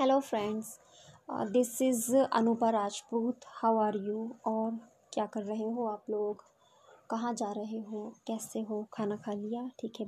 Hello friends this is Anupa Rajput how are you और क्या कर रहे हो आप लोग? कहाँ जा रहे हो? कैसे हो? खाना खा लिया? ठीक है।